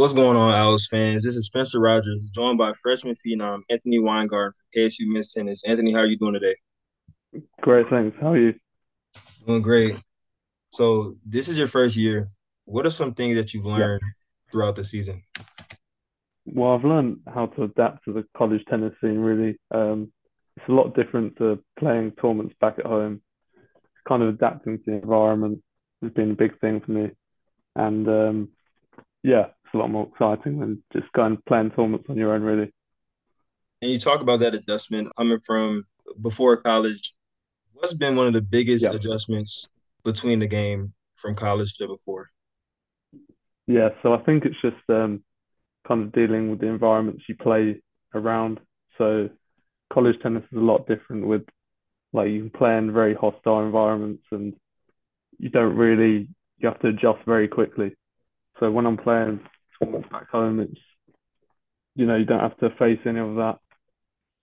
What's going on, Owls fans? This is Spencer Rogers, joined by freshman phenom Anthony Weingarten from KSU Men's Tennis. Anthony, how are you doing today? Great, thanks. How are you? Doing great. So, this is your first year. What are some things that you've Yeah. learned throughout the season? Well, I've learned how to adapt to the college tennis scene, really. Um, it's a lot different to playing tournaments back at home. Kind of adapting to the environment has been a big thing for me. And um, yeah, it's a lot more exciting than just going and playing tournaments on your own, really. And you talk about that adjustment coming from before college. What's been one of the biggest Yeah. adjustments between the game from college to before? Yeah, so I think it's just um, kind of dealing with the environments you play around. So college tennis is a lot different with like you can play in very hostile environments and you don't really you have to adjust very quickly. So when I'm playing tournaments back home, it's you know you don't have to face any of that.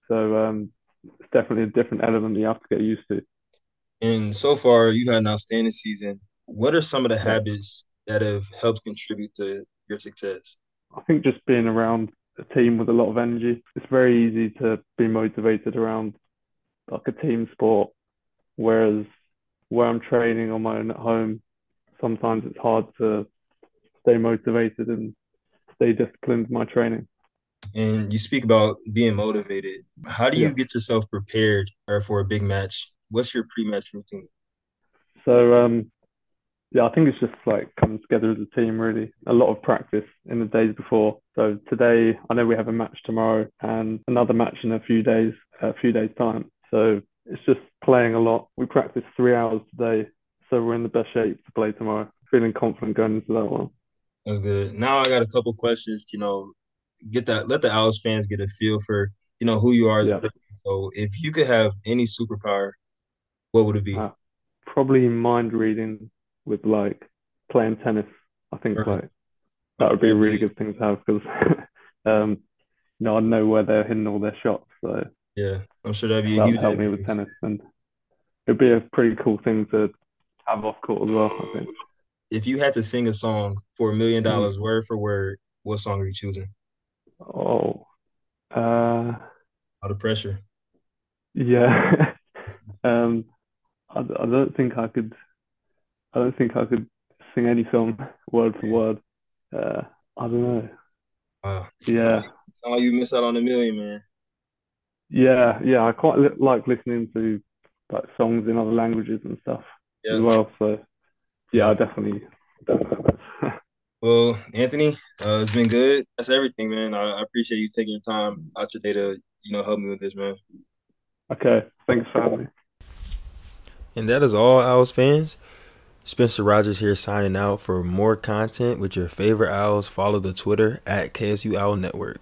So um, it's definitely a different element that you have to get used to. And so far, you had an outstanding season. What are some of the habits that have helped contribute to your success? I think just being around a team with a lot of energy, it's very easy to be motivated around like a team sport. Whereas where I'm training on my own at home, sometimes it's hard to stay motivated and stay disciplined in my training. And you speak about being motivated. How do you Yeah. get yourself prepared for a big match? What's your pre-match routine? So um, yeah, I think it's just like coming together as a team really. A lot of practice in the days before. So today, I know we have a match tomorrow and another match in a few days, a few days time. So it's just playing a lot. We practice three hours today, so we're in the best shape to play tomorrow. Feeling confident going into that one. That's good. Now I got a couple questions, you know, get that let the Owls fans get a feel for, you know, who you are as Yeah. So if you could have any superpower, what would it be? Uh, probably mind reading with like playing tennis. I think Right. like that would be a really good thing to have because um, you know I know where they're hitting all their shots, so yeah, I'm sure that'd be a that would help me with tennis, and it'd be a pretty cool thing to have off court as well. I think. If you had to sing a song for a million Mm. dollars, word for word, what song are you choosing? Oh, uh, Out of pressure. yeah. um, I, I don't think I could. I don't think I could sing any song word for word. Uh, I don't know. Wow. Yeah, sound like you miss out on a million, man. yeah, yeah. I quite li like listening to like songs in other languages and stuff as well. So yeah, Yeah. I definitely. Well, Anthony, uh, it's been good. That's everything, man. I, I appreciate you taking your time out your day to, you know, help me with this, man. Okay, thanks me. And that is all, Owls fans. Spencer Rogers here signing out. For more content with your favorite Owls, follow the Twitter at KSU Owl Network.